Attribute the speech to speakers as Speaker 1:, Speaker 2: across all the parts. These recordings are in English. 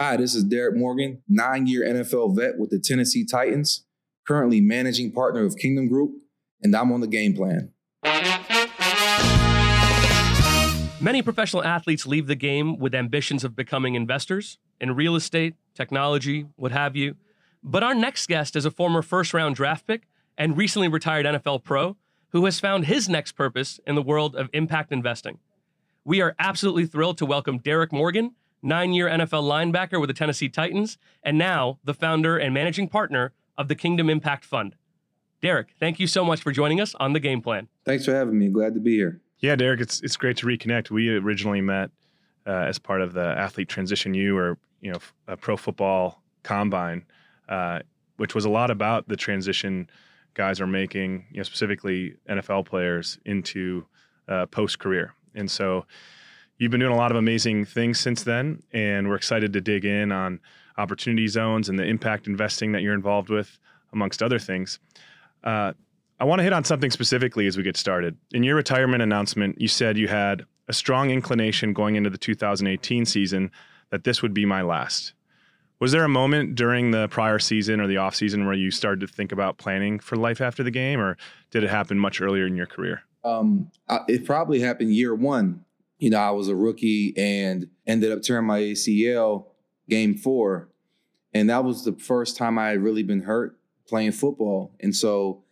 Speaker 1: Hi, this is Derrick Morgan, nine year NFL vet with the Tennessee Titans, currently managing partner of Kingdom Group, and I'm on the game plan.
Speaker 2: Many professional athletes leave the game with ambitions of becoming investors in real estate, technology, what have you. But our next guest is a former first round draft pick and recently retired NFL pro who has found his next purpose in the world of impact investing. We are absolutely thrilled to welcome Derrick Morgan, nine year NFL linebacker with the Tennessee Titans, and now the founder and managing partner of the Kingdom Impact Fund. Derrick, thank you so much for joining us on the game plan.
Speaker 1: Thanks for having me. Glad to be here.
Speaker 3: Yeah, Derrick, it's it's great to reconnect. We originally met uh, as part of the Athlete Transition U, or you know, a pro football combine, uh, which was a lot about the transition guys are making, you know, specifically NFL players into uh, post career. And so, you've been doing a lot of amazing things since then, and we're excited to dig in on opportunity zones and the impact investing that you're involved with, amongst other things. Uh, I want to hit on something specifically as we get started. In your retirement announcement, you said you had a strong inclination going into the 2018 season that this would be my last. Was there a moment during the prior season or the off season where you started to think about planning for life after the game, or did it happen much earlier in your career?
Speaker 1: Um, it probably happened year one. You know, I was a rookie and ended up tearing my ACL game four, and that was the first time I had really been hurt playing football, and so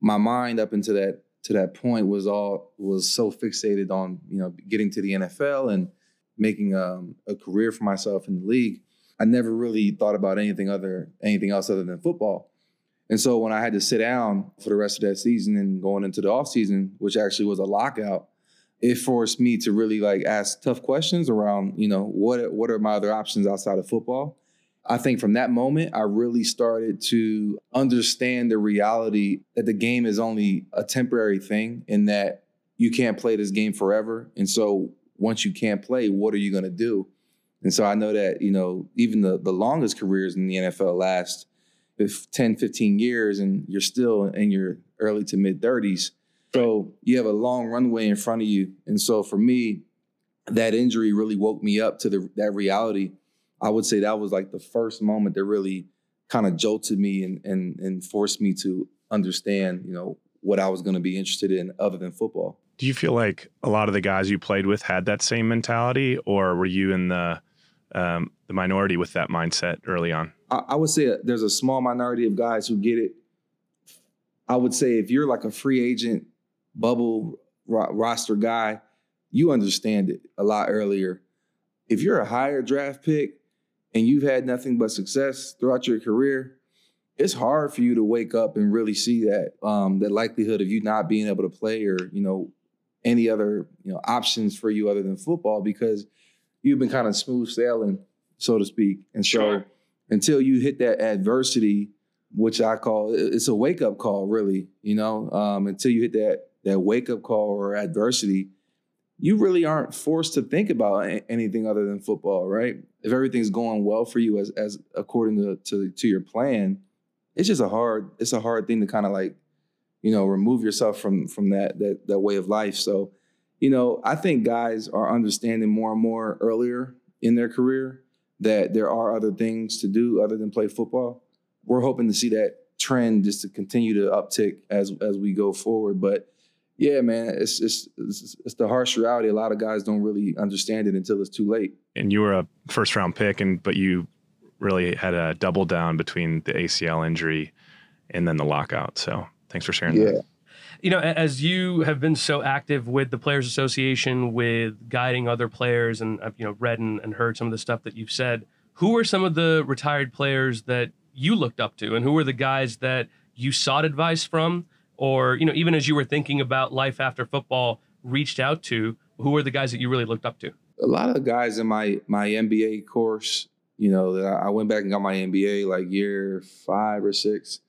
Speaker 1: my mind up into that to that point was all was so fixated on you know getting to the NFL and making um, a career for myself in the league. I never really thought about anything other anything else other than football. And so when I had to sit down for the rest of that season and going into the off season, which actually was a lockout, it forced me to really like ask tough questions around, you know, what what are my other options outside of football? I think from that moment, I really started to understand the reality that the game is only a temporary thing and that you can't play this game forever. And so once you can't play, what are you going to do? And so I know that, you know, even the, the longest careers in the NFL last 10, 15 years and you're still in your early to mid 30s. So you have a long runway in front of you. And so for me, that injury really woke me up to the, that reality I would say that was like the first moment that really kind of jolted me and and and forced me to understand, you know, what I was going to be interested in other than football.
Speaker 3: Do you feel like a lot of the guys you played with had that same mentality, or were you in the um, the minority with that mindset early on?
Speaker 1: I, I would say there's a small minority of guys who get it. I would say if you're like a free agent bubble ro- roster guy, you understand it a lot earlier. If you're a higher draft pick, and you've had nothing but success throughout your career, it's hard for you to wake up and really see that um, that likelihood of you not being able to play or you know any other you know options for you other than football because you've been kind of smooth sailing, so to speak. And so until you hit that adversity, which I call it's a wake up call, really, you know, um, until you hit that that wake up call or adversity, you really aren't forced to think about anything other than football, right? If everything's going well for you as as according to to, to your plan, it's just a hard it's a hard thing to kind of like, you know, remove yourself from from that that that way of life. So, you know, I think guys are understanding more and more earlier in their career that there are other things to do other than play football. We're hoping to see that trend just to continue to uptick as as we go forward, but yeah, man, it's, it's it's it's the harsh reality. A lot of guys don't really understand it until it's too late.
Speaker 3: And you were a first round pick, and but you really had a double down between the ACL injury and then the lockout. So thanks for sharing
Speaker 1: yeah.
Speaker 3: that.
Speaker 2: You know, as you have been so active with the Players Association, with guiding other players, and I've you know read and, and heard some of the stuff that you've said. Who are some of the retired players that you looked up to, and who were the guys that you sought advice from? Or you know even as you were thinking about life after football reached out to who were the guys that you really looked up to
Speaker 1: a lot of guys in my my mba course you know that i went back and got my mba like year five or six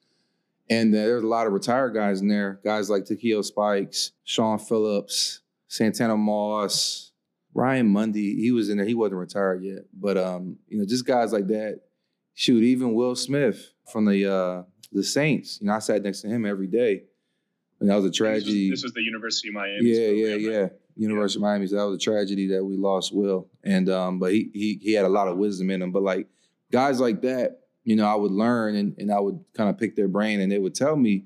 Speaker 1: and there's a lot of retired guys in there guys like Takeo Spikes, Shaun Phillips, Santana Moss, Ryan Mundy. He was in there. He wasn't retired yet, but um, you know, just guys like that. Shoot, even Will Smith from the uh, the Saints. You know, I sat next to him every day. And that was a tragedy.
Speaker 3: This was, this was the University of Miami.
Speaker 1: Yeah, yeah, yeah. University of Miami. So that was a tragedy that we lost Will. And um, but he he he had a lot of wisdom in him. But like guys like that, you know, I would learn and, and I would kind of pick their brain and they would tell me,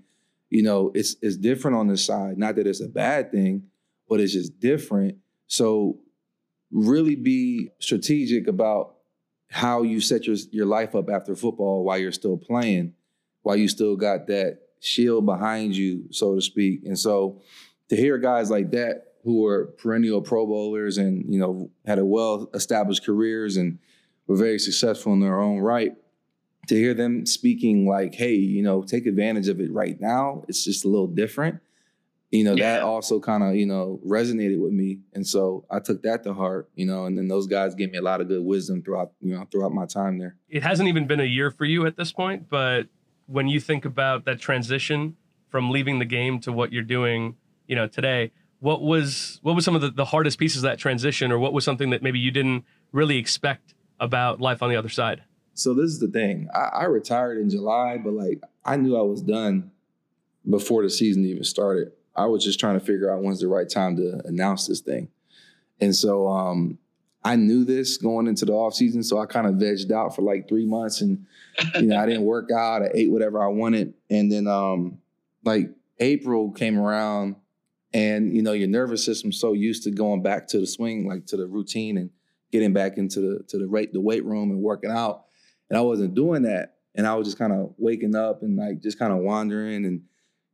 Speaker 1: you know, it's it's different on this side. Not that it's a bad thing, but it's just different. So really be strategic about how you set your your life up after football while you're still playing, while you still got that shield behind you, so to speak. And so to hear guys like that who are perennial Pro Bowlers and you know had a well established careers and were very successful in their own right, to hear them speaking like, "Hey, you know, take advantage of it right now. It's just a little different." You know, yeah. that also kind of you know resonated with me, and so I took that to heart. You know, and then those guys gave me a lot of good wisdom throughout you know throughout my time there.
Speaker 2: It hasn't even been a year for you at this point, but when you think about that transition from leaving the game to what you're doing, you know, today, what was what was some of the, the hardest pieces of that transition, or what was something that maybe you didn't really expect about life on the other side?
Speaker 1: So this is the thing. I, I retired in July, but like I knew I was done before the season even started. I was just trying to figure out when's the right time to announce this thing. And so um, I knew this going into the off season, so I kind of vegged out for like three months, and you know I didn't work out. I ate whatever I wanted, and then um, like April came around, and you know your nervous system's so used to going back to the swing, like to the routine, and getting back into the to the rate the weight room and working out, and I wasn't doing that, and I was just kind of waking up and like just kind of wandering and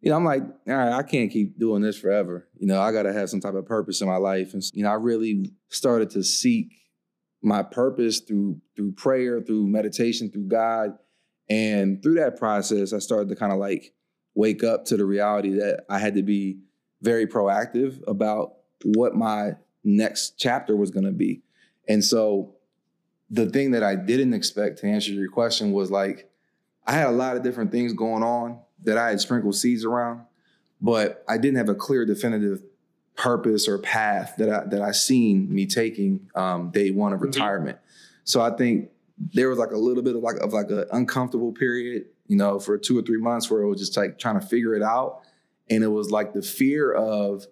Speaker 1: you know, I'm like, all right, I can't keep doing this forever. You know, I got to have some type of purpose in my life. And, you know, I really started to seek my purpose through through prayer, through meditation, through God. And through that process, I started to kind of like wake up to the reality that I had to be very proactive about what my next chapter was going to be. And so the thing that I didn't expect to answer your question was like, I had a lot of different things going on that I had sprinkled seeds around, but I didn't have a clear, definitive purpose or path that I that I seen me taking um, day one of mm-hmm. retirement. So I think there was like a little bit of like of like an uncomfortable period, you know, for two or three months where it was just like trying to figure it out, and it was like the fear of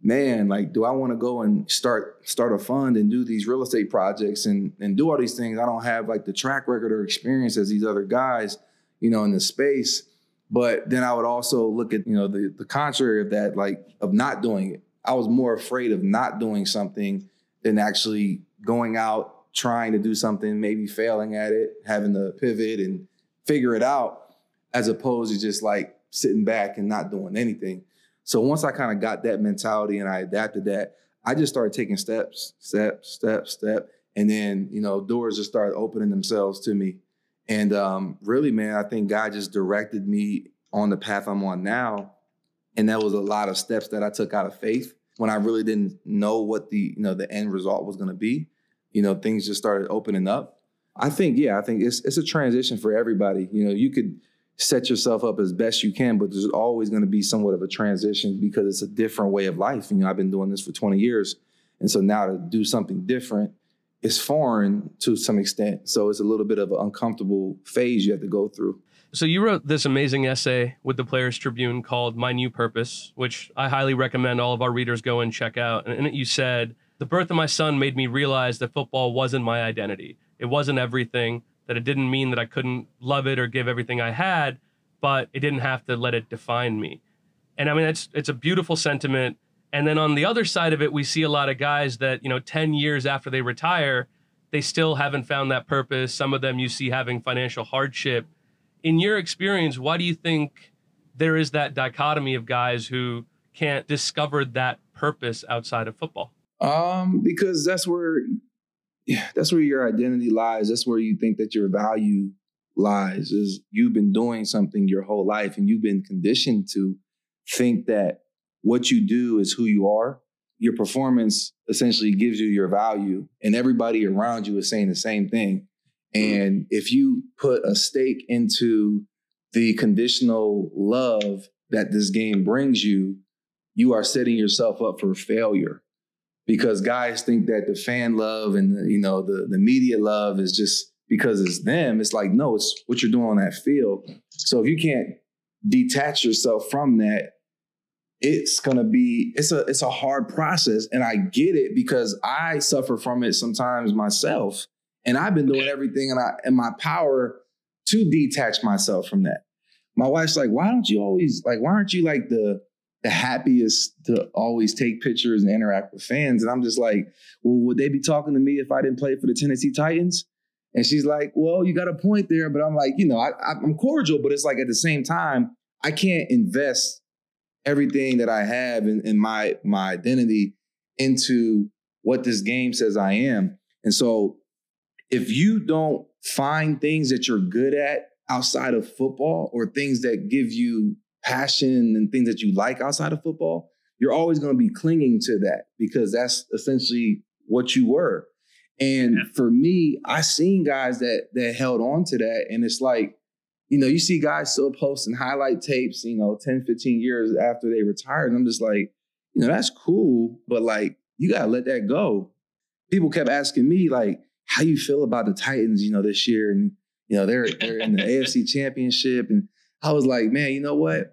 Speaker 1: man like do i want to go and start start a fund and do these real estate projects and and do all these things i don't have like the track record or experience as these other guys you know in the space but then I would also look at, you know, the, the contrary of that, like of not doing it. I was more afraid of not doing something than actually going out, trying to do something, maybe failing at it, having to pivot and figure it out, as opposed to just like sitting back and not doing anything. So once I kind of got that mentality and I adapted that, I just started taking steps, step, step, step. And then, you know, doors just started opening themselves to me. And um, really, man, I think God just directed me on the path I'm on now. And that was a lot of steps that I took out of faith when I really didn't know what the, you know, the end result was going to be. You know, things just started opening up. I think, yeah, I think it's it's a transition for everybody. You know, you could set yourself up as best you can, but there's always going to be somewhat of a transition because it's a different way of life. You know, I've been doing this for 20 years. And so now to do something different is foreign to some extent. So it's a little bit of an uncomfortable phase you have to go through.
Speaker 2: So you wrote this amazing essay with the Players Tribune called My New Purpose, which I highly recommend all of our readers go and check out. And in it you said, "The birth of my son made me realize that football wasn't my identity. It wasn't everything, that it didn't mean that I couldn't love it or give everything I had, but it didn't have to let it define me." And I mean, it's it's a beautiful sentiment and then on the other side of it, we see a lot of guys that, you know, 10 years after they retire, they still haven't found that purpose. Some of them you see having financial hardship. In your experience, why do you think there is that dichotomy of guys who can't discover that purpose outside of football?
Speaker 1: Um, because that's where yeah, that's where your identity lies. That's where you think that your value lies. Is you've been doing something your whole life and you've been conditioned to think that what you do is who you are. Your performance essentially gives you your value, and everybody around you is saying the same thing. Mm-hmm. And if you put a stake into the conditional love that this game brings you, you are setting yourself up for failure because guys think that the fan love and the, you know the the media love is just because it's them. It's like no, it's what you're doing on that field. So if you can't detach yourself from that it's gonna be it's a it's a hard process, and I get it because I suffer from it sometimes myself, and I've been doing everything in, I, in my power to detach myself from that. My wife's like, "Why don't you always like? Why aren't you like the the happiest to always take pictures and interact with fans?" And I'm just like, "Well, would they be talking to me if I didn't play for the Tennessee Titans?" And she's like, "Well, you got a point there, but I'm like, you know, I, I'm cordial, but it's like at the same time, I can't invest." Everything that I have in, in my my identity into what this game says I am. And so if you don't find things that you're good at outside of football or things that give you passion and things that you like outside of football, you're always going to be clinging to that because that's essentially what you were. And yeah. for me, I seen guys that that held on to that and it's like you know, you see guys still posting highlight tapes, you know, 10, 15 years after they retired. And I'm just like, you know, that's cool, but like, you gotta let that go. People kept asking me, like, how you feel about the Titans, you know, this year. And, you know, they're they're in the AFC championship. And I was like, man, you know what?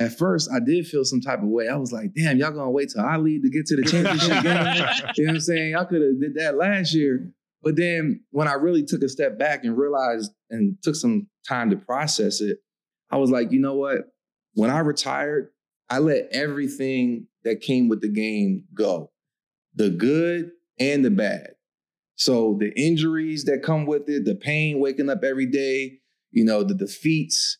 Speaker 1: At first, I did feel some type of way. I was like, damn, y'all gonna wait till I lead to get to the championship game? you know what I'm saying? Y'all could have did that last year. But then when I really took a step back and realized and took some time to process it, I was like, you know what? When I retired, I let everything that came with the game go the good and the bad. So the injuries that come with it, the pain waking up every day, you know, the defeats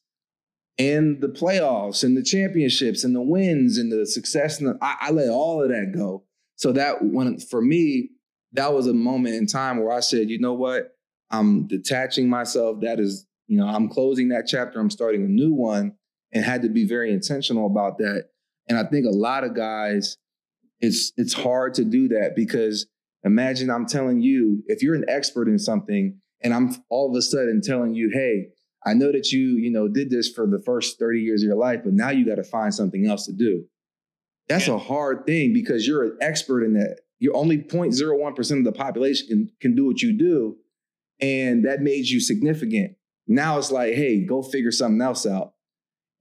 Speaker 1: and the playoffs and the championships and the wins and the success. And the, I, I let all of that go. So that when for me, that was a moment in time where I said, you know what? I'm detaching myself. That is, you know, I'm closing that chapter. I'm starting a new one and had to be very intentional about that. And I think a lot of guys, it's it's hard to do that because imagine I'm telling you, if you're an expert in something and I'm all of a sudden telling you, hey, I know that you, you know, did this for the first 30 years of your life, but now you got to find something else to do. That's yeah. a hard thing because you're an expert in that you're only 0.01% of the population can, can do what you do. And that made you significant. Now it's like, hey, go figure something else out.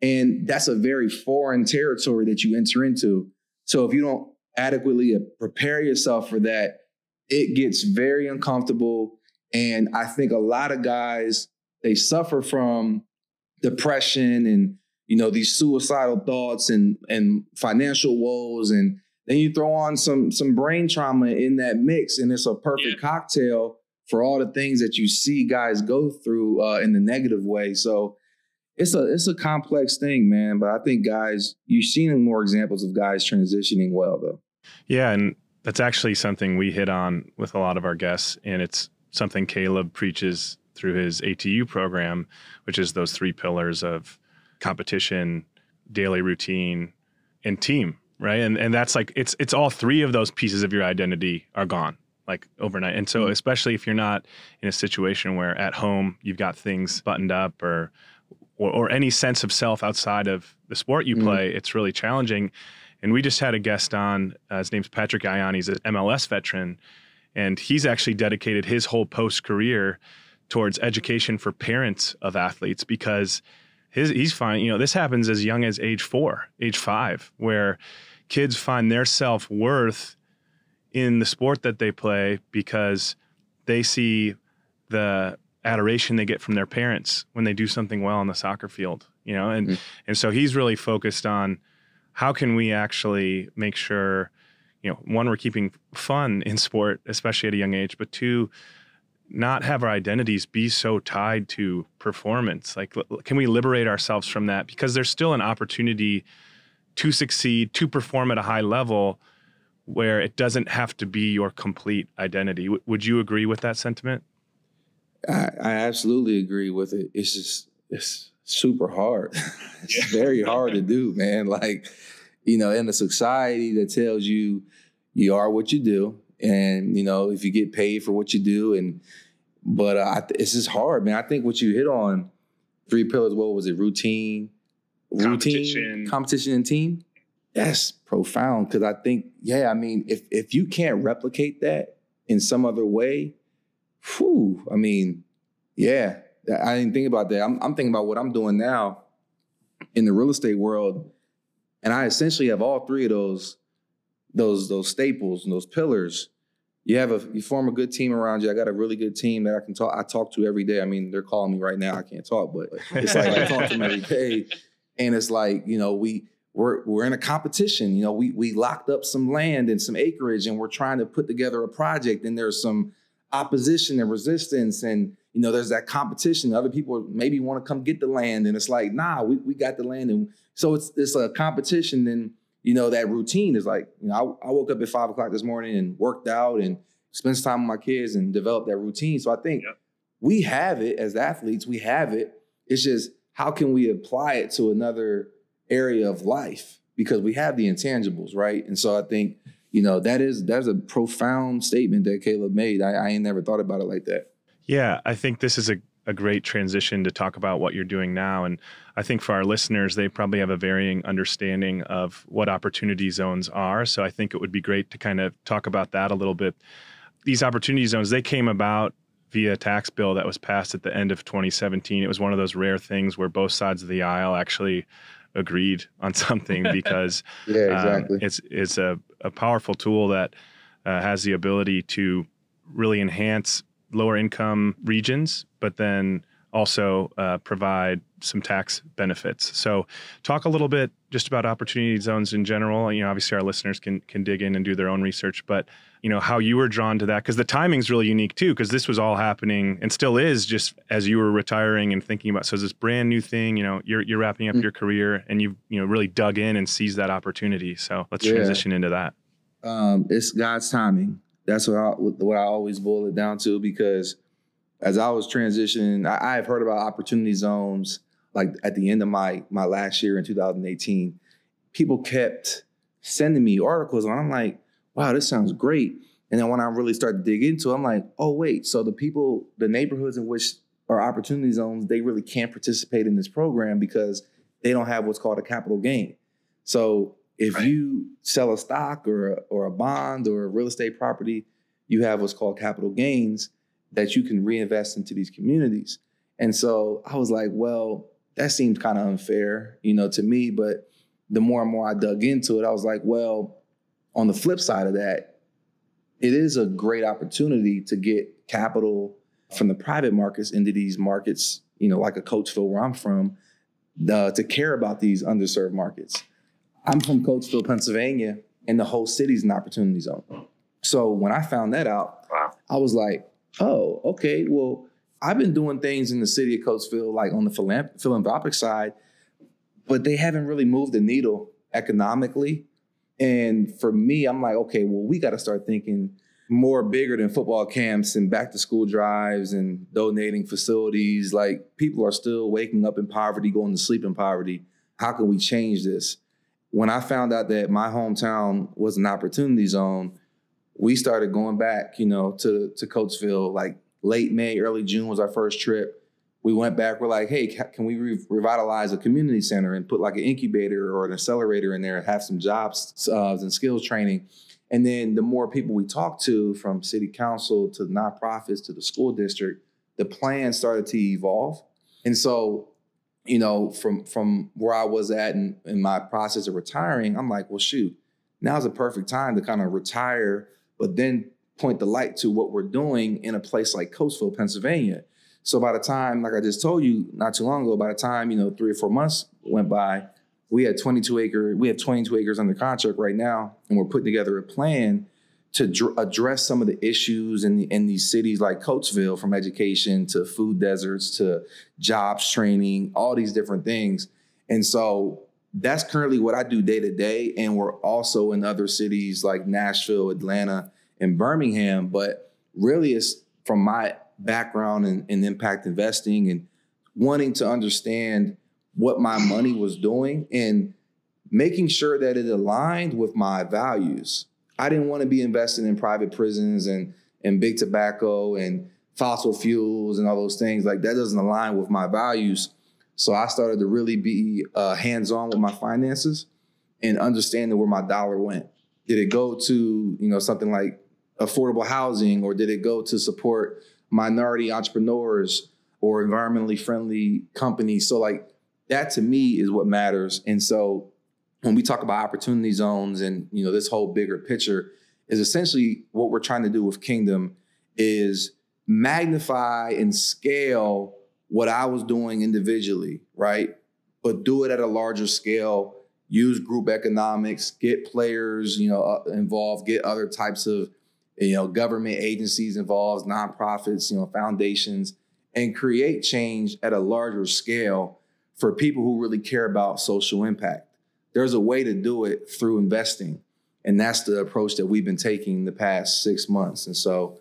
Speaker 1: And that's a very foreign territory that you enter into. So if you don't adequately uh, prepare yourself for that, it gets very uncomfortable. And I think a lot of guys, they suffer from depression and you know these suicidal thoughts and and financial woes and then you throw on some some brain trauma in that mix, and it's a perfect yeah. cocktail for all the things that you see guys go through uh, in the negative way. So it's a it's a complex thing, man. But I think guys, you've seen more examples of guys transitioning well, though.
Speaker 3: Yeah, and that's actually something we hit on with a lot of our guests, and it's something Caleb preaches through his ATU program, which is those three pillars of competition, daily routine, and team right? And and that's like it's it's all three of those pieces of your identity are gone like overnight. And so mm-hmm. especially if you're not in a situation where at home you've got things buttoned up or or, or any sense of self outside of the sport you mm-hmm. play, mm-hmm. it's really challenging. And we just had a guest on. Uh, his name's Patrick Ianni. He's an MLS veteran, and he's actually dedicated his whole post career towards education for parents of athletes because his he's fine. You know, this happens as young as age four, age five, where kids find their self worth in the sport that they play because they see the adoration they get from their parents when they do something well on the soccer field you know? And mm-hmm. and so he's really focused on how can we actually make sure you know one we're keeping fun in sport especially at a young age but two not have our identities be so tied to performance. Like can we liberate ourselves from that? Because there's still an opportunity to succeed, to perform at a high level where it doesn't have to be your complete identity. W- would you agree with that sentiment?
Speaker 1: I, I, absolutely agree with it. It's just, it's super hard. it's yeah. very hard to do, man. Like, you know, in a society that tells you you are what you do, and you know if you get paid for what you do, and but uh, it's just hard, man. I think what you hit on three pillars. What was it? Routine, routine competition and team that's profound because i think yeah i mean if if you can't replicate that in some other way whew, i mean yeah i didn't think about that I'm, I'm thinking about what i'm doing now in the real estate world And I essentially have all three of those, those, those staples and those pillars. You have a you form a good team around you. I got a really good team that I can talk. I talk to every day. I mean, they're calling me right now. I can't talk, but it's like I talk to them every day, and it's like you know we we're we're in a competition. You know, we we locked up some land and some acreage, and we're trying to put together a project. And there's some opposition and resistance, and you know, there's that competition. Other people maybe want to come get the land, and it's like, nah, we we got the land, and so it's it's a competition. And you know, that routine is like, you know, I, I woke up at five o'clock this morning and worked out and spent time with my kids and developed that routine. So I think we have it as athletes. We have it. It's just how can we apply it to another area of life because we have the intangibles, right? And so I think you know that is that's a profound statement that Caleb made. I, I ain't never thought about it like that.
Speaker 3: Yeah, I think this is a a great transition to talk about what you're doing now. And I think for our listeners, they probably have a varying understanding of what opportunity zones are. So I think it would be great to kind of talk about that a little bit. These opportunity zones, they came about via tax bill that was passed at the end of 2017. It was one of those rare things where both sides of the aisle actually agreed on something because
Speaker 1: yeah, um, exactly.
Speaker 3: Um, it's it's a, a powerful tool that uh, has the ability to really enhance lower income regions, but then also uh, provide some tax benefits. So, talk a little bit just about opportunity zones in general. You know, obviously our listeners can can dig in and do their own research, but you know how you were drawn to that because the timing's really unique too because this was all happening and still is just as you were retiring and thinking about so this brand new thing you know you're you're wrapping up mm-hmm. your career and you've you know really dug in and seized that opportunity so let's yeah. transition into that
Speaker 1: um, it's god's timing that's what I, what I always boil it down to because as I was transitioning I, I've heard about opportunity zones like at the end of my my last year in 2018 people kept sending me articles and I'm like wow, this sounds great. And then when I really start to dig into it, I'm like, oh, wait, so the people, the neighborhoods in which are opportunity zones, they really can't participate in this program because they don't have what's called a capital gain. So if right. you sell a stock or a, or a bond or a real estate property, you have what's called capital gains that you can reinvest into these communities. And so I was like, well, that seems kind of unfair, you know, to me. But the more and more I dug into it, I was like, well, on the flip side of that, it is a great opportunity to get capital from the private markets into these markets, you know, like a Coatesville where I'm from, the, to care about these underserved markets. I'm from Coatesville, Pennsylvania, and the whole city's an opportunity zone. So when I found that out. I was like, oh, okay, well, I've been doing things in the city of Coatesville, like on the philanthropic side, but they haven't really moved the needle economically and for me, I'm like, okay, well, we got to start thinking more bigger than football camps and back to school drives and donating facilities. Like people are still waking up in poverty, going to sleep in poverty. How can we change this? When I found out that my hometown was an opportunity zone, we started going back, you know, to to Coatesville. Like late May, early June was our first trip we went back. We're like, hey, can we re- revitalize a community center and put like an incubator or an accelerator in there and have some jobs uh, and skills training? And then the more people we talked to, from city council to nonprofits to the school district, the plan started to evolve. And so, you know, from from where I was at in, in my process of retiring, I'm like, well, shoot, now's a perfect time to kind of retire, but then point the light to what we're doing in a place like Coatesville, Pennsylvania so by the time, like I just told you not too long ago, by the time, you know, three or four months went by, we had 22 acre, we have 22 acres under contract right now, and we're putting together a plan to dr- address some of the issues in, the, in these cities like Coatesville, from education to food deserts to jobs training, all these different things. And so that's currently what I do day to day. And we're also in other cities like Nashville, Atlanta, and Birmingham. But really, it's from my background in, in impact investing and wanting to understand what my money was doing and making sure that it aligned with my values. I didn't want to be investing in private prisons and and big tobacco and fossil fuels and all those things. Like that doesn't align with my values. So I started to really be uh, hands on with my finances and understanding where my dollar went. Did it go to you know something like affordable housing, or did it go to support minority entrepreneurs or environmentally friendly companies. So like that to me is what matters. And so when we talk about opportunity zones and you know this whole bigger picture is essentially what we're trying to do with Kingdom is magnify and scale what I was doing individually, right? But do it at a larger scale. Use group economics, get players, you know, uh, involved, get other types of, you know, government agencies involved, nonprofits, you know, foundations, and create change at a larger scale for people who really care about social impact. There's a way to do it through investing. And that's the approach that we've been taking the past six months. And so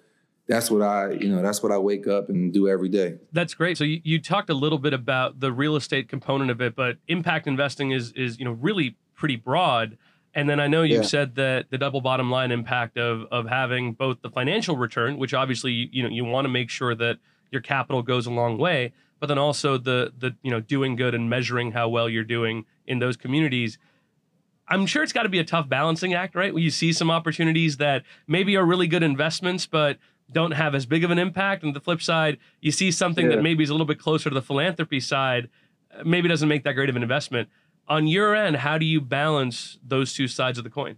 Speaker 1: that's what I, you know, that's what I wake up and do every day.
Speaker 2: That's great. So you, you talked a little bit about the real estate component of it, but impact investing is is, you know, really pretty broad. And then I know you've yeah. said that the double bottom line impact of of having both the financial return, which obviously you know you want to make sure that your capital goes a long way, but then also the the you know doing good and measuring how well you're doing in those communities. I'm sure it's got to be a tough balancing act, right? When you see some opportunities that maybe are really good investments, but don't have as big of an impact. And the flip side, you see something yeah. that maybe is a little bit closer to the philanthropy side, maybe doesn't make that great of an investment. On your end, how do you balance those two sides of the coin?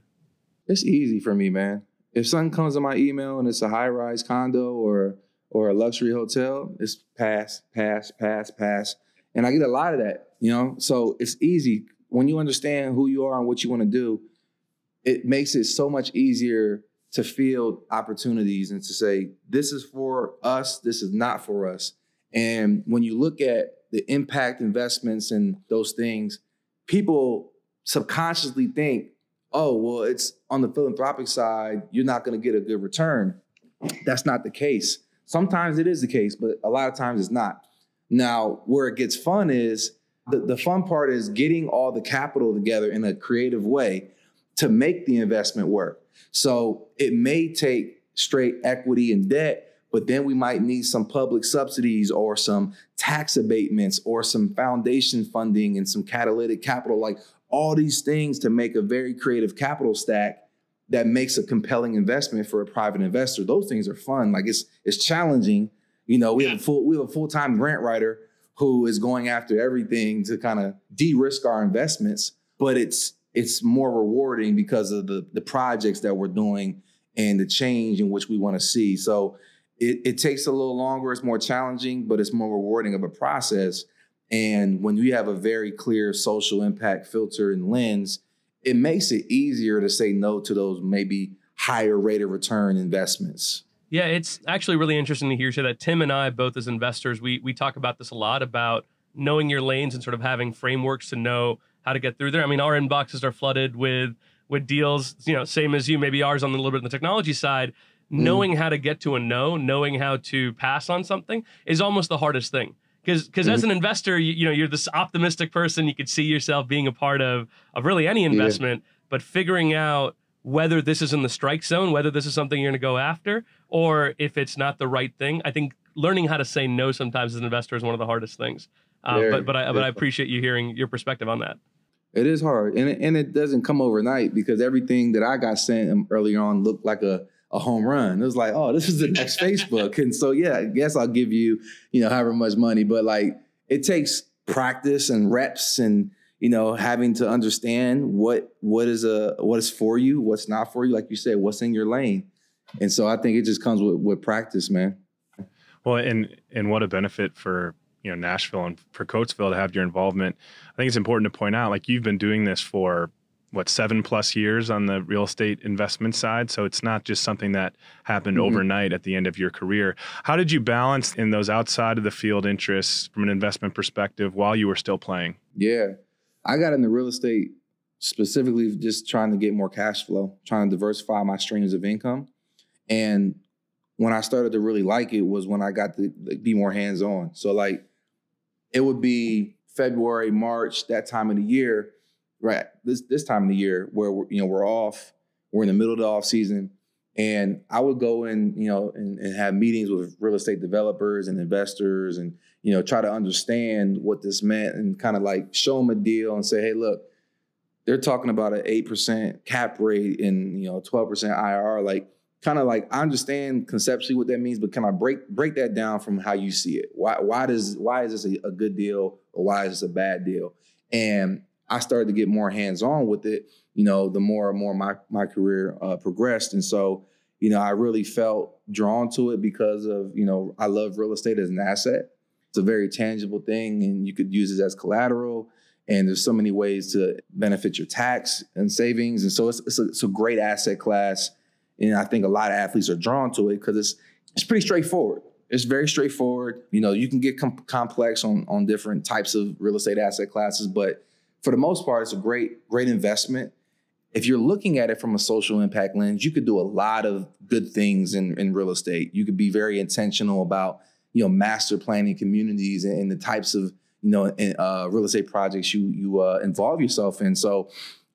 Speaker 1: It's easy for me, man. If something comes in my email and it's a high rise condo or or a luxury hotel, it's pass, pass, pass, pass. And I get a lot of that, you know? So it's easy. When you understand who you are and what you want to do, it makes it so much easier to field opportunities and to say, this is for us, this is not for us. And when you look at the impact investments and those things, people subconsciously think, oh, well, it's on the philanthropic side, you're not going to get a good return. That's not the case. Sometimes it is the case, but a lot of times it's not. Now, where it gets fun is the, the fun part is getting all the capital together in a creative way to make the investment work. So it may take straight equity and debt, but then we might need some public subsidies or some tax abatements or some foundation funding and some catalytic capital, like all these things to make a very creative capital stack that makes a compelling investment for a private investor. Those things are fun. Like it's it's challenging. You know, we have a full we have a full-time grant writer who is going after everything to kind of de-risk our investments, but it's it's more rewarding because of the the projects that we're doing and the change in which we want to see. So it, it takes a little longer, it's more challenging, but it's more rewarding of a process. And when you have a very clear social impact filter and lens, it makes it easier to say no to those maybe higher rate of return investments.
Speaker 2: Yeah, it's actually really interesting to hear that Tim and I, both as investors, we we talk about this a lot about knowing your lanes and sort of having frameworks to know how to get through there. I mean, our inboxes are flooded with with deals, you know, same as you, maybe ours on a little bit on the technology side. Mm. Knowing how to get to a no, knowing how to pass on something is almost the hardest thing. Because because mm-hmm. as an investor, you, you know, you're this optimistic person. You could see yourself being a part of of really any investment, yeah. but figuring out whether this is in the strike zone, whether this is something you're going to go after, or if it's not the right thing. I think learning how to say no sometimes as an investor is one of the hardest things. Uh, but but I but I appreciate you hearing your perspective on that.
Speaker 1: It is hard, and it, and it doesn't come overnight because everything that I got sent early on looked like a a home run. It was like, oh, this is the next Facebook, and so yeah, I guess I'll give you you know however much money, but like it takes practice and reps and you know having to understand what what is a what is for you, what's not for you, like you said, what's in your lane, and so I think it just comes with with practice, man.
Speaker 3: Well, and and what a benefit for you know Nashville and for Coatesville to have your involvement. I think it's important to point out like you've been doing this for what seven plus years on the real estate investment side. So it's not just something that happened mm-hmm. overnight at the end of your career. How did you balance in those outside of the field interests from an investment perspective while you were still playing?
Speaker 1: Yeah. I got into real estate specifically just trying to get more cash flow trying to diversify my streams of income. And when i started to really like it was when i got to be more hands on so like it would be February, March, that time of the year, right? This this time of the year where we're, you know we're off, we're in the middle of the off season, and I would go in, you know, and, and have meetings with real estate developers and investors, and you know try to understand what this meant, and kind of like show them a deal and say, hey, look, they're talking about an eight percent cap rate and you know twelve percent IRR, like kind of like I understand conceptually what that means, but can I break break that down from how you see it? Why why does why is this a, a good deal or why is this a bad deal? And I started to get more hands on with it, you know, the more and more my my career uh, progressed, and so you know, I really felt drawn to it because of you know I love real estate as an asset. It's a very tangible thing, and you could use it as collateral. And there's so many ways to benefit your tax and savings, and so it's it's a, it's a great asset class. And I think a lot of athletes are drawn to it because it's it's pretty straightforward. It's very straightforward. You know, you can get com- complex on on different types of real estate asset classes, but for the most part, it's a great great investment. If you're looking at it from a social impact lens, you could do a lot of good things in, in real estate. You could be very intentional about you know master planning communities and, and the types of you know in, uh, real estate projects you you uh, involve yourself in. So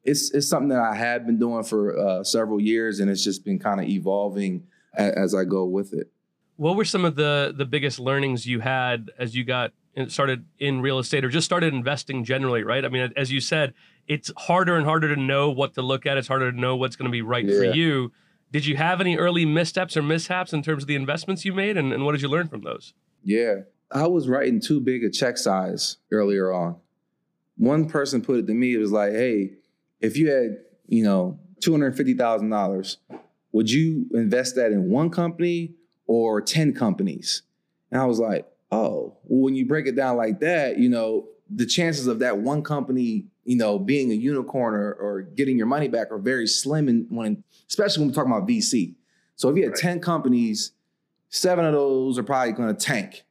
Speaker 1: it's it's something that I have been doing for uh, several years, and it's just been kind of evolving as, as I go with it.
Speaker 2: What were some of the the biggest learnings you had as you got started in real estate or just started investing generally, right? I mean, as you said, it's harder and harder to know what to look at. It's harder to know what's going to be right yeah. for you. Did you have any early missteps or mishaps in terms of the investments you made, and, and what did you learn from those?
Speaker 1: Yeah, I was writing too big a check size earlier on. One person put it to me, it was like, hey, if you had, you know, $250,000, would you invest that in one company or 10 companies. And I was like, oh, well, when you break it down like that, you know, the chances of that one company, you know, being a unicorn or, or getting your money back are very slim. And when, especially when we're talking about VC. So if you had right. 10 companies, seven of those are probably going to tank.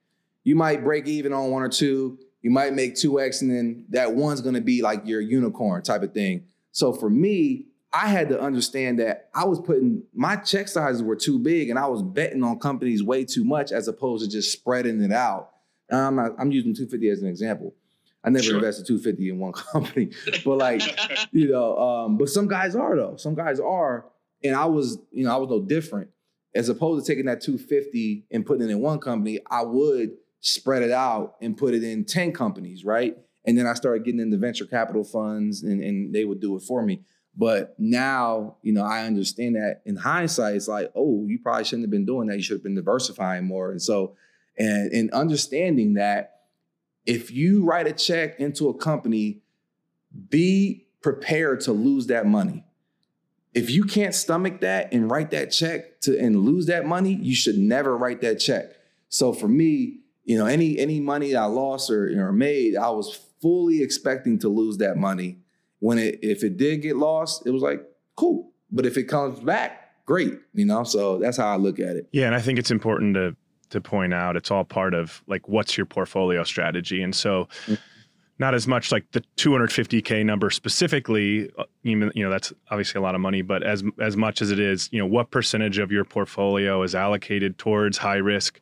Speaker 1: You might break even on one or two. You might make 2x, and then that one's going to be like your unicorn type of thing. So for me, I had to understand that I was putting my check sizes were too big and I was betting on companies way too much as opposed to just spreading it out. I'm, not, I'm using 250 as an example. I never sure. invested 250 in one company, but like, you know, um, but some guys are though. Some guys are, and I was, you know, I was no different. As opposed to taking that 250 and putting it in one company, I would spread it out and put it in 10 companies, right? And then I started getting into venture capital funds and, and they would do it for me. But now, you know, I understand that in hindsight, it's like, oh, you probably shouldn't have been doing that. You should have been diversifying more. And so, and in understanding that if you write a check into a company, be prepared to lose that money. If you can't stomach that and write that check to and lose that money, you should never write that check. So for me, you know, any any money I lost or, or made, I was fully expecting to lose that money when it if it did get lost, it was like cool. But if it comes back, great. You know, so that's how I look at it.
Speaker 3: Yeah, and I think it's important to to point out it's all part of like what's your portfolio strategy, and so. Mm-hmm. Not as much like the 250k number specifically, uh, even you know that's obviously a lot of money, but as as much as it is, you know, what percentage of your portfolio is allocated towards high risk,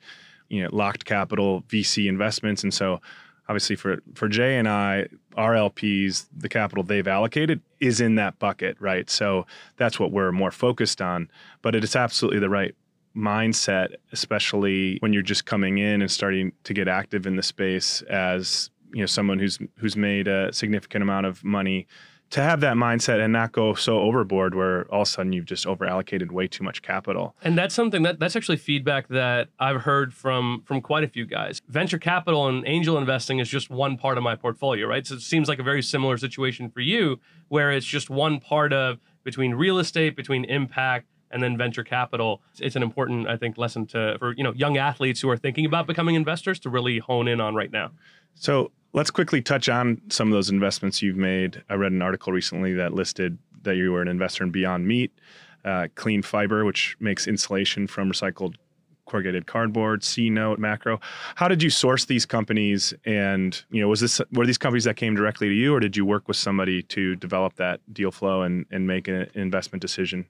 Speaker 3: you know, locked capital VC investments, and so obviously for for Jay and I, our LPs, the capital they've allocated is in that bucket, right? So that's what we're more focused on. But it is absolutely the right mindset, especially when you're just coming in and starting to get active in the space as you know someone who's who's made a significant amount of money to have that mindset and not go so overboard where all of a sudden you've just over allocated way too much capital.
Speaker 2: And that's something that that's actually feedback that I've heard from from quite a few guys. Venture capital and angel investing is just one part of my portfolio, right? So it seems like a very similar situation for you where it's just one part of between real estate, between impact and then venture capital. It's an important, I think, lesson to for you know young athletes who are thinking about becoming investors to really hone in on right now.
Speaker 3: So Let's quickly touch on some of those investments you've made. I read an article recently that listed that you were an investor in Beyond Meat, uh, Clean Fiber, which makes insulation from recycled corrugated cardboard, CNote, Macro. How did you source these companies? And you know, was this were these companies that came directly to you, or did you work with somebody to develop that deal flow and and make an investment decision?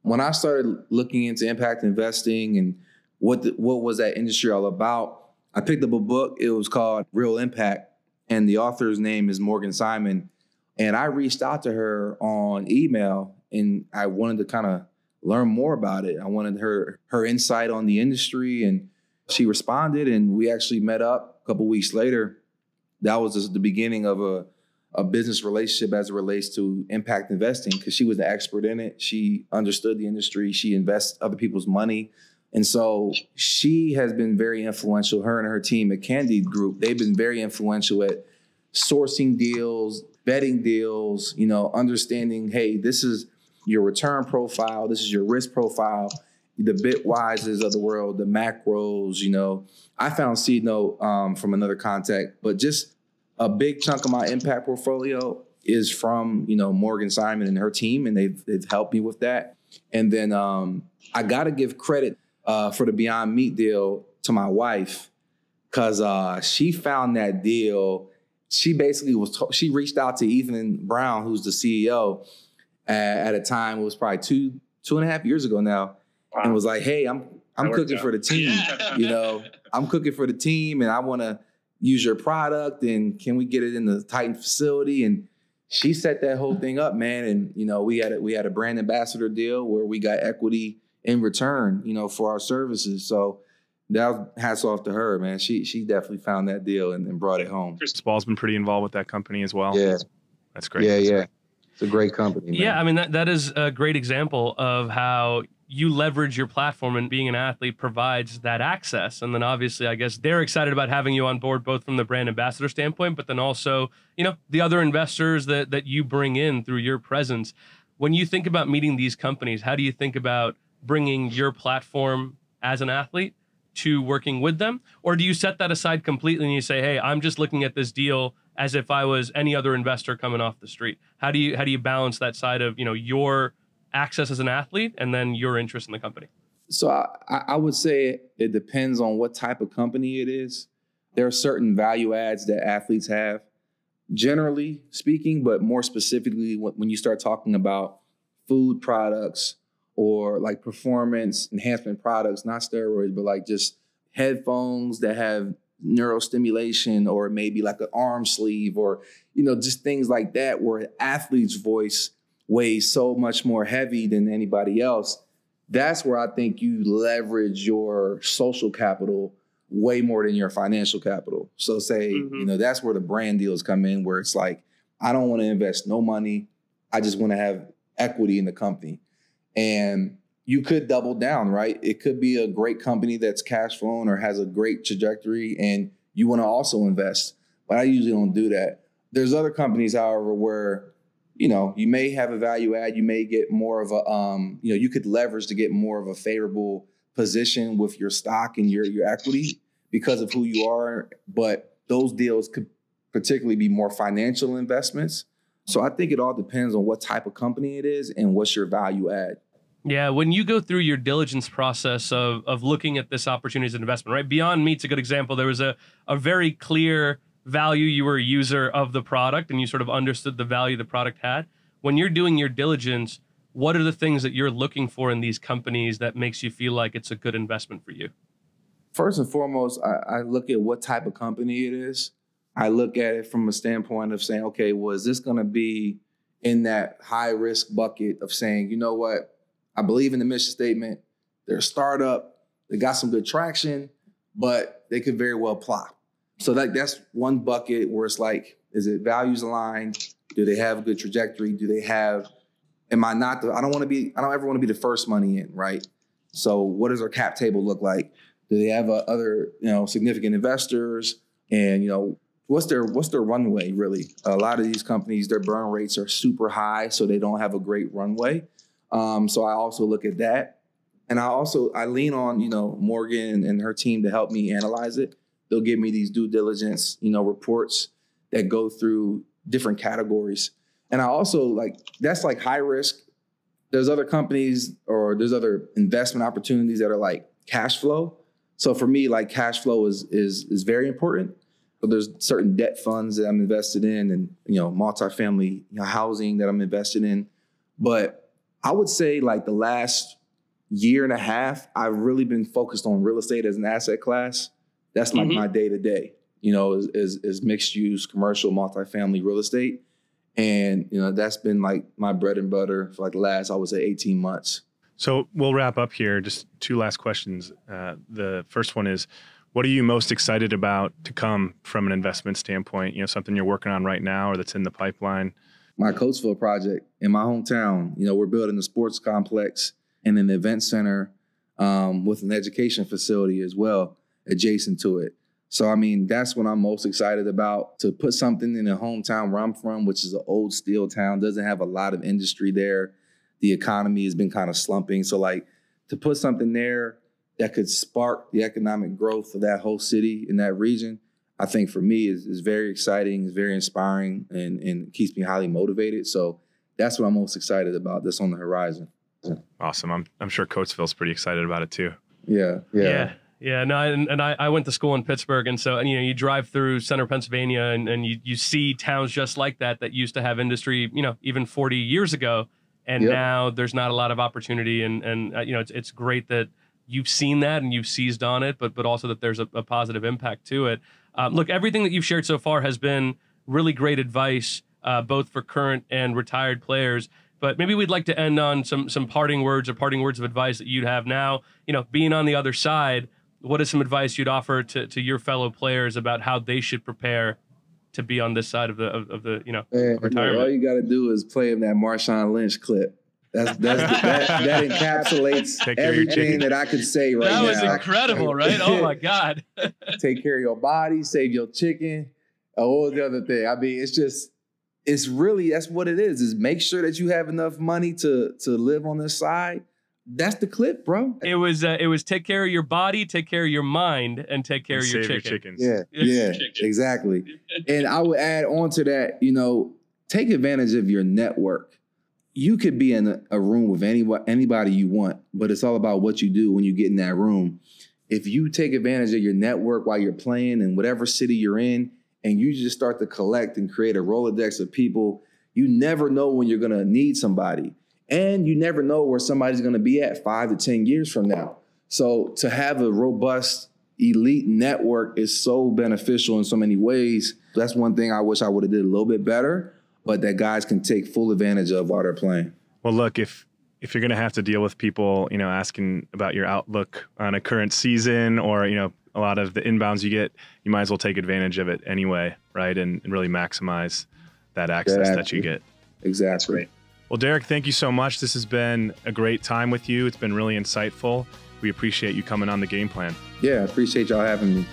Speaker 1: When I started looking into impact investing and what the, what was that industry all about, I picked up a book. It was called Real Impact, and the author's name is Morgan Simon. And I reached out to her on email, and I wanted to kind of learn more about it. I wanted her her insight on the industry, and she responded, and we actually met up a couple weeks later. That was the beginning of a a business relationship as it relates to impact investing because she was an expert in it. She understood the industry. She invests other people's money. And so she has been very influential. Her and her team at Candide Group, they've been very influential at sourcing deals, betting deals, you know, understanding, hey, this is your return profile, this is your risk profile, the Bitwises of the world, the macros, you know. I found CNote um, from another contact, but just a big chunk of my impact portfolio is from, you know, Morgan Simon and her team, and they've, they've helped me with that. And then um, I got to give credit uh, for the Beyond Meat deal to my wife because uh, she found that deal. She basically was, she reached out to Ethan Brown, who's the CEO at, at a time, it was probably two, two and a half years ago now, wow. and was like, hey, I'm, I'm cooking out. for the team. You know, I'm cooking for the team and I want to use your product and can we get it in the Titan facility? And she set that whole thing up, man. And you know, we had a, we had a brand ambassador deal where we got equity in return, you know, for our services. So that hats off to her, man. She she definitely found that deal and, and brought it home.
Speaker 3: Chris Paul's been pretty involved with that company as well.
Speaker 1: Yeah,
Speaker 3: that's great.
Speaker 1: Yeah,
Speaker 3: that's
Speaker 1: yeah.
Speaker 3: Great.
Speaker 1: It's a great company. Man.
Speaker 2: Yeah, I mean that that is a great example of how you leverage your platform and being an athlete provides that access. And then obviously, I guess they're excited about having you on board, both from the brand ambassador standpoint, but then also, you know, the other investors that that you bring in through your presence. When you think about meeting these companies, how do you think about bringing your platform as an athlete to working with them? Or do you set that aside completely and you say, hey, I'm just looking at this deal as if I was any other investor coming off the street? How do you how do you balance that side of, you know, your access as an athlete and then your interest in the company?
Speaker 1: So I, I would say it depends on what type of company it is. There are certain value adds that athletes have, generally speaking, but more specifically when you start talking about food products or like performance enhancement products, not steroids, but like just headphones that have neurostimulation or maybe like an arm sleeve or you know just things like that where an athlete's voice weighs so much more heavy than anybody else, that's where I think you leverage your social capital way more than your financial capital. So say, mm-hmm. you know, that's where the brand deals come in where it's like, I don't want to invest no money. I just want to have equity in the company. And you could double down, right? It could be a great company that's cash flowing or has a great trajectory and you want to also invest. But I usually don't do that. There's other companies, however, where you know, you may have a value add, you may get more of a, um, you know, you could leverage to get more of a favorable position with your stock and your your equity because of who you are. But those deals could particularly be more financial investments. So I think it all depends on what type of company it is and what's your value add.
Speaker 2: Yeah, when you go through your diligence process of of looking at this opportunity as an investment, right? Beyond Meat's a good example. There was a a very clear value. You were a user of the product and you sort of understood the value the product had. When you're doing your diligence what are the things that you're looking for in these companies that makes you feel like it's a good investment for you?
Speaker 1: First and foremost I, I look at what type of company it is. I look at it from a standpoint of saying okay well this going to be in that high risk bucket of saying you know what i believe in the mission statement they're a startup they got some good traction but they could very well plop so that that's one bucket where it's like, is it values aligned? Do they have a good trajectory? Do they have? Am I not the? I don't want to be. I don't ever want to be the first money in, right? So what does our cap table look like? Do they have uh, other you know significant investors? And you know what's their what's their runway really? A lot of these companies, their burn rates are super high, so they don't have a great runway. Um, so I also look at that, and I also I lean on you know Morgan and her team to help me analyze it they'll give me these due diligence, you know, reports that go through different categories. And I also like that's like high risk. There's other companies or there's other investment opportunities that are like cash flow. So for me, like cash flow is is is very important. But there's certain debt funds that I'm invested in, and you know, multifamily you know, housing that I'm invested in. But I would say like the last year and a half, I've really been focused on real estate as an asset class. That's like mm-hmm. my day to day, you know, is, is, is mixed use, commercial, multifamily real estate. And, you know, that's been like my bread and butter for like the last, I would say 18 months.
Speaker 3: So we'll wrap up here. Just two last questions. Uh, the first one is, what are you most excited about to come from an investment standpoint? You know, something you're working on right now or that's in the pipeline?
Speaker 1: My Coatesville project in my hometown. You know, we're building a sports complex and an event center um, with an education facility as well adjacent to it. So I mean, that's what I'm most excited about to put something in the hometown where I'm from, which is an old steel town, doesn't have a lot of industry there. The economy has been kind of slumping. So like to put something there that could spark the economic growth of that whole city in that region, I think for me is, is very exciting, is very inspiring, and, and keeps me highly motivated. So that's what I'm most excited about that's on the horizon.
Speaker 3: Awesome. I'm I'm sure Coatesville's pretty excited about it too.
Speaker 1: Yeah, yeah.
Speaker 2: Yeah. Yeah, no, and, and I, I went to school in Pittsburgh, and so and you know you drive through center Pennsylvania, and, and you, you see towns just like that that used to have industry, you know, even 40 years ago, and
Speaker 1: Yep.
Speaker 2: now there's not a lot of opportunity, and and uh, you know it's it's great that you've seen that and you've seized on it, but but also that there's a, a positive impact to it. Um, look, everything that you've shared so far has been really great advice, uh, both for current and retired players. But maybe we'd like to end on some some parting words or parting words of advice that you'd have now. You know, being on the other side, what is some advice you'd offer to, to your fellow players about how they should prepare to be on this side of the of, of the you know
Speaker 1: Man,
Speaker 2: Retirement.
Speaker 1: all you got to do is play him that Marshawn Lynch clip. That's, that's that, that encapsulates
Speaker 3: Take care of your
Speaker 1: everything that I could say right
Speaker 2: that
Speaker 1: now.
Speaker 2: That was incredible, right? Oh my god.
Speaker 1: Take care of your body, save your chicken. What was the other thing? I mean, it's just, it's really that's what it is. Is make sure that you have enough money to to live on this side. That's the clip, bro.
Speaker 2: It was uh, it was take care of your body, take care of your mind, and take care
Speaker 3: And
Speaker 2: of your
Speaker 3: save
Speaker 2: chicken.
Speaker 3: chickens.
Speaker 1: Yeah,
Speaker 2: Yeah.
Speaker 1: yeah, exactly. And I would add on to that, you know, take advantage of your network. You could be in a, room with any, anybody you want, but it's all about what you do when you get in that room. If you take advantage of your network while you're playing in whatever city you're in, and you just start to collect and create a Rolodex of people, you never know when you're gonna need somebody. And you never know where somebody's gonna be at five to 10 years from now. So to have a robust elite network is so beneficial in so many ways. That's one thing I wish I would have did a little bit better, but that guys can take full advantage of while they're playing.
Speaker 3: Well, look, if if you're going to have to deal with people, you know, asking about your outlook on a current season or, you know, a lot of the inbounds you get, you might as well take advantage of it anyway, right? And, and really maximize that access that you
Speaker 1: Exactly.
Speaker 3: get.
Speaker 1: Exactly.
Speaker 3: Well, Derrick, thank you so much. This has been a great time with you. It's been really insightful. We appreciate you coming on the game plan.
Speaker 1: Yeah, I appreciate y'all having me.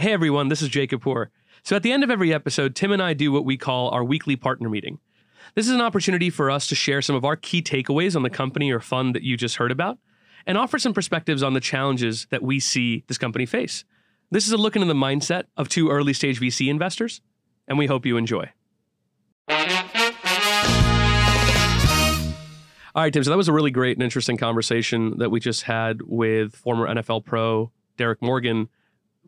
Speaker 2: Hey everyone, this is Jay Kapoor. So at the end of every episode, Tim and I do what we call our weekly partner meeting. This is an opportunity for us to share some of our key takeaways on the company or fund that you just heard about and offer some perspectives on the challenges that we see this company face. This is a look into the mindset of two early stage VC investors, and we hope you enjoy. All right, Tim. So that was a really great and interesting conversation that we just had with former NFL pro Derrick Morgan.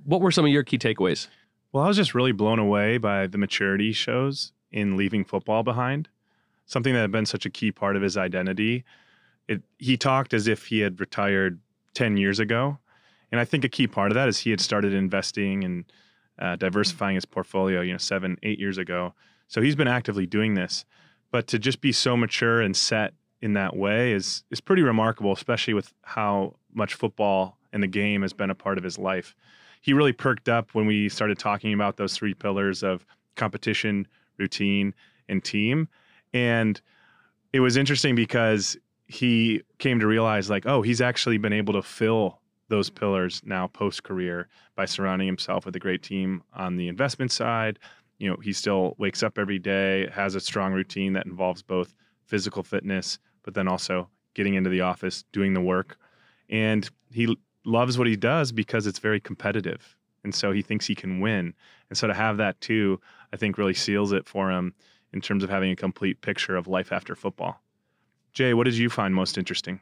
Speaker 2: What were some of your key takeaways?
Speaker 3: Well, I was just really blown away by the maturity shows in leaving football behind, something that had been such a key part of his identity. It, he talked as if he had retired 10 years ago. And I think a key part of that is he had started investing and uh, diversifying his portfolio, you know, seven, eight years ago. So he's been actively doing this. But to just be so mature and set in that way is is pretty remarkable, especially with how much football and the game has been a part of his life he really perked up when we started talking about those three pillars of competition, routine, and team. And it was interesting because he came to realize, like, oh, he's actually been able to fill those pillars now post career by surrounding himself with a great team on the investment side. You know, he still wakes up every day, has a strong routine that involves both physical fitness, but then also getting into the office, doing the work. And he loves what he does because it's very competitive. And so he thinks he can win. And so to have that too, I think really seals it for him in terms of having a complete picture of life after football. Jay, what did you find most interesting?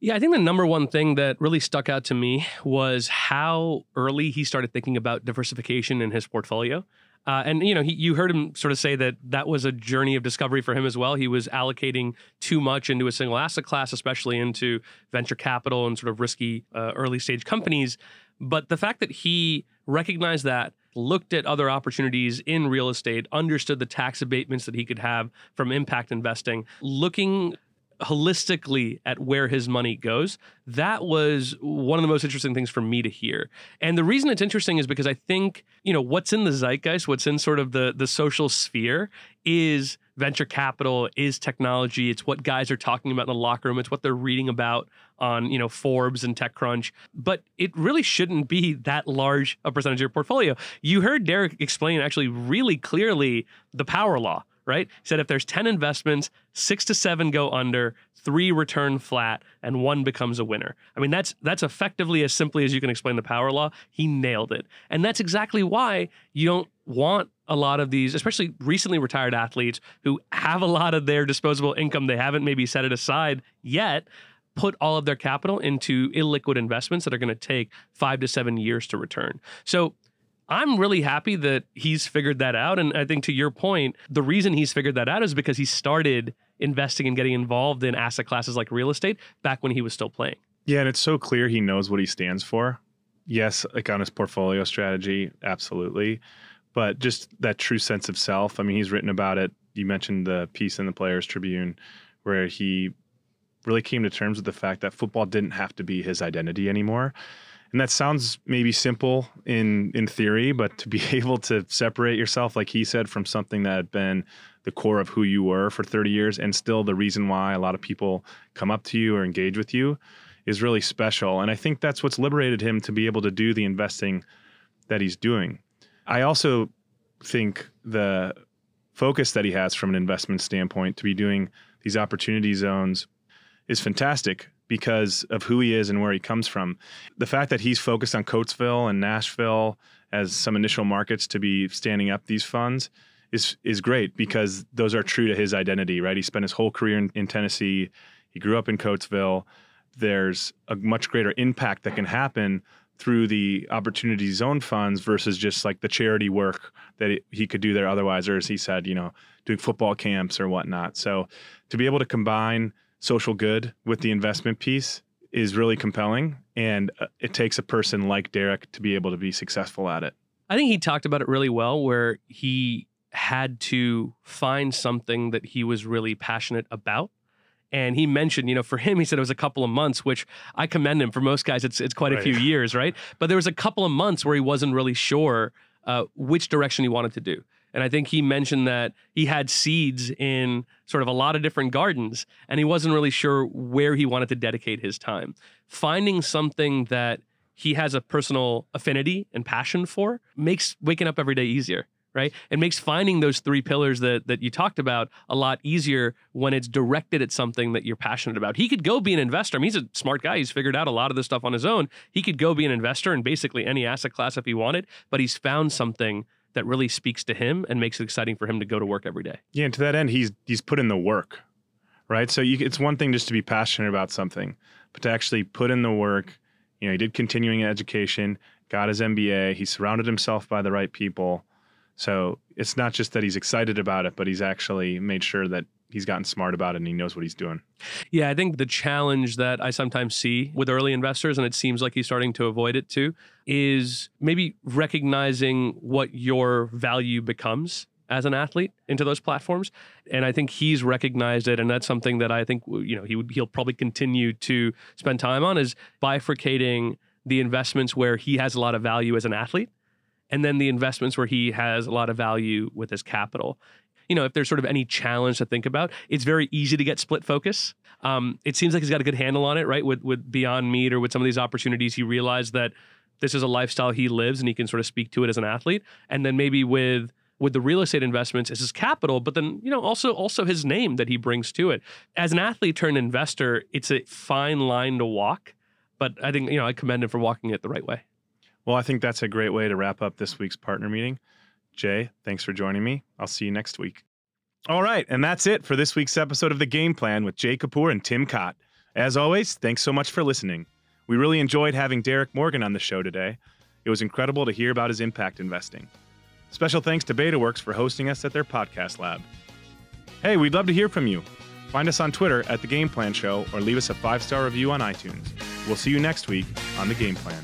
Speaker 2: Yeah, I think the number one thing that really stuck out to me was how early he started thinking about diversification in his portfolio. Uh, and you know, he, you heard him sort of say that that was a journey of discovery for him as well. He was allocating too much into a single asset class, especially into venture capital and sort of risky uh, early stage companies. But the fact that he recognized that, looked at other opportunities in real estate, understood the tax abatements that he could have from impact investing, looking holistically at where his money goes. That was one of the most interesting things for me to hear. And the reason it's interesting is because I think, you know, what's in the zeitgeist, what's in sort of the the social sphere is venture capital, is technology. It's what guys are talking about in the locker room. It's what they're reading about on, you know, Forbes and TechCrunch. But it really shouldn't be that large a percentage of your portfolio. You heard Derrick explain actually really clearly the power law right? He said if there's 10 investments, six to seven go under, three return flat, and one becomes a winner. I mean, that's that's effectively as simply as you can explain the power law. He nailed it. And that's exactly why you don't want a lot of these, especially recently retired athletes who have a lot of their disposable income. They haven't maybe set it aside yet put all of their capital into illiquid investments that are going to take five to seven years to return. So I'm really happy that he's figured that out. And I think to your point, the reason he's figured that out is because he started investing and getting involved in asset classes like real estate back when he was still playing.
Speaker 3: Yeah, and it's so clear he knows what he stands for. Yes, like on his portfolio strategy, absolutely. But just that true sense of self. I mean, he's written about it. You mentioned the piece in the Players Tribune where he really came to terms with the fact that football didn't have to be his identity anymore and that sounds maybe simple in in theory but to be able to separate yourself like he said from something that had been the core of who you were for 30 years and still the reason why a lot of people come up to you or engage with you is really special. And i think that's what's liberated him to be able to do the investing that he's doing. I also think the focus that he has from an investment standpoint to be doing these opportunity zones is fantastic because of who he is and where he comes from. The fact that he's focused on Coatesville and Nashville as some initial markets to be standing up these funds is is great because those are true to his identity, right? He spent his whole career in, in Tennessee. He grew up in Coatesville. There's a much greater impact that can happen through the opportunity zone funds versus just like the charity work that he could do there otherwise, or as he said, you know, doing football camps or whatnot. So to be able to combine social good with the investment piece is really compelling. And uh, it takes a person like Derrick to be able to be successful at it.
Speaker 2: I think he talked about it really well, where he had to find something that he was really passionate about. And he mentioned, you know, for him, he said it was a couple of months, which I commend him. For most guys, it's it's quite a few years, right? But there was a couple of months where he wasn't really sure uh, which direction he wanted to do. And I think he mentioned that he had seeds in sort of a lot of different gardens and he wasn't really sure where he wanted to dedicate his time. Finding something that he has a personal affinity and passion for makes waking up every day easier right? It makes finding those three pillars that that you talked about a lot easier when it's directed at something that you're passionate about. He could go be an investor. I mean, he's a smart guy. He's figured out a lot of this stuff on his own. He could go be an investor in basically any asset class if he wanted but he's found something that really speaks to him and makes it exciting for him to go to work every day.
Speaker 3: Yeah, and to that end, he's he's put in the work, right? So you, it's one thing just to be passionate about something, but to actually put in the work. You know, he did continuing education, got his MBA, he surrounded himself by the right people. So it's not just that he's excited about it, but he's actually made sure that he's gotten smart about it and he knows what he's doing.
Speaker 2: Yeah, I think the challenge that I sometimes see with early investors, and it seems like he's starting to avoid it too, is maybe recognizing what your value becomes as an athlete into those platforms. And i think he's recognized it. And that's something that i think you know he would he'll probably continue to spend time on is bifurcating the investments where he has a lot of value as an athlete and then the investments where he has a lot of value with his capital you know, if there's sort of any challenge to think about, it's very easy to get split focus. Um, it seems like he's got a good handle on it, right? With with Beyond Meat or with some of these opportunities, he realized that this is a lifestyle he lives and he can sort of speak to it as an athlete. And then maybe with with the real estate investments as his capital, but then you know also also his name that he brings to it. As an athlete turned investor, it's a fine line to walk, but I think you know I commend him for walking it the right way.
Speaker 3: Well, I think that's a great way to wrap up this week's partner meeting. Jay, thanks for joining me. I'll see you next week. All right, and that's it for this week's episode of The Game Plan with Jay Kapoor and Tim Katt. As always, thanks so much for listening. We really enjoyed having Derrick Morgan on the show today. It was incredible to hear about his impact investing. Special thanks to BetaWorks for hosting us at their podcast lab. Hey, we'd love to hear from you. Find us on Twitter at The Game Plan Show or leave us a five star review on iTunes. We'll see you next week on The Game Plan.